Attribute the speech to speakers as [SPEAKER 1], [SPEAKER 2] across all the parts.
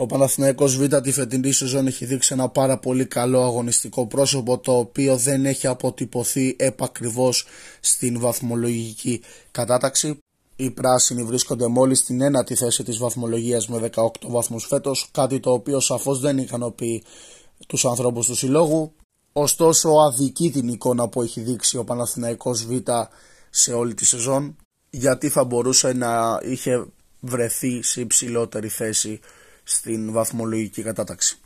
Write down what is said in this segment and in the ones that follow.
[SPEAKER 1] Ο Παναθηναϊκός Β τη φετινή σεζόν έχει δείξει ένα πάρα πολύ καλό αγωνιστικό πρόσωπο το οποίο δεν έχει αποτυπωθεί επακριβώς στην βαθμολογική κατάταξη. Οι πράσινοι βρίσκονται μόλις στην ένατη θέση της βαθμολογίας με 18 βαθμούς φέτος, κάτι το οποίο σαφώς δεν ικανοποιεί τους ανθρώπους του συλλόγου. Ωστόσο αδικεί την εικόνα που έχει δείξει ο Παναθηναϊκός Β σε όλη τη σεζόν, γιατί θα μπορούσε να είχε βρεθεί σε υψηλότερη θέση στην βαθμολογική κατάταξη.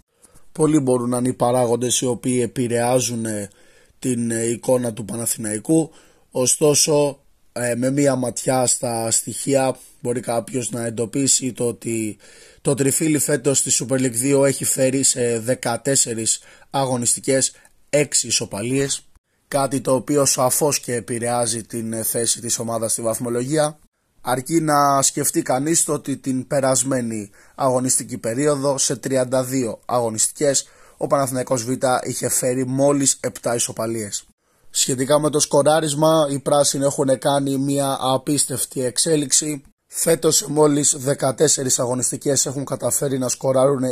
[SPEAKER 1] Πολλοί μπορούν να είναι οι παράγοντες οι οποίοι επηρεάζουν την εικόνα του Παναθηναϊκού, ωστόσο ε, με μία ματιά στα στοιχεία μπορεί κάποιος να εντοπίσει το ότι το τριφύλι φέτος στη Super League 2 έχει φέρει σε 14 αγωνιστικές 6 ισοπαλίες. Κάτι το οποίο σαφώς και επηρεάζει την θέση της ομάδας στη βαθμολογία αρκεί να σκεφτεί κανείς το ότι την περασμένη αγωνιστική περίοδο σε 32 αγωνιστικές ο Παναθηναϊκός Β είχε φέρει μόλις 7 ισοπαλίες. Σχετικά με το σκοράρισμα, οι πράσινοι έχουν κάνει μια απίστευτη εξέλιξη. Φέτος σε μόλις 14 αγωνιστικές έχουν καταφέρει να σκοράρουν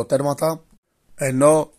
[SPEAKER 1] 22 τέρματα, ενώ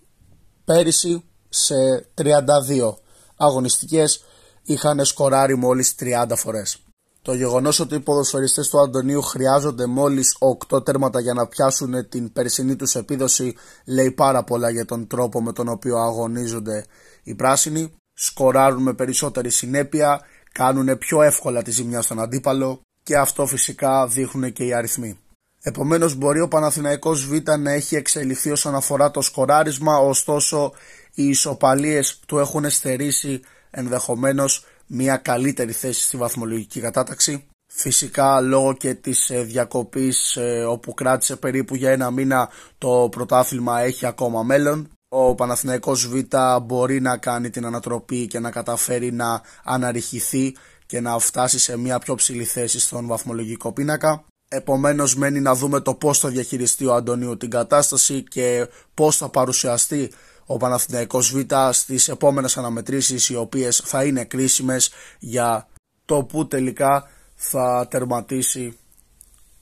[SPEAKER 1] πέρυσι σε 32 αγωνιστικές είχαν σκοράρει μόλις 30 φορές. Το γεγονός ότι οι ποδοσφαιριστές του Αντωνίου χρειάζονται μόλις 8 τέρματα για να πιάσουν την περσινή τους επίδοση λέει πάρα πολλά για τον τρόπο με τον οποίο αγωνίζονται οι πράσινοι σκοράρουν με περισσότερη συνέπεια, κάνουν πιο εύκολα τη ζημιά στον αντίπαλο και αυτό φυσικά δείχνουν και οι αριθμοί. Επομένως, μπορεί ο Παναθηναϊκός Β να έχει εξελιχθεί όσον αφορά το σκοράρισμα, ωστόσο οι ισοπαλίες του έχουν στερήσει ενδεχομένως μια καλύτερη θέση στη βαθμολογική κατάταξη. Φυσικά λόγω και της ε, διακοπής ε, όπου κράτησε περίπου για ένα μήνα το πρωτάθλημα έχει ακόμα μέλλον ο Παναθηναϊκός Β μπορεί να κάνει την ανατροπή και να καταφέρει να αναρριχηθεί και να φτάσει σε μια πιο ψηλή θέση στον βαθμολογικό πίνακα. Επομένως μένει να δούμε το πώς θα διαχειριστεί ο Αντωνίου την κατάσταση και πώς θα παρουσιαστεί ο Παναθηναϊκός Β στις επόμενες αναμετρήσεις οι οποίες θα είναι κρίσιμες για το που τελικά θα τερματίσει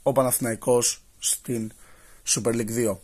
[SPEAKER 1] ο Παναθηναϊκός στην Super League 2.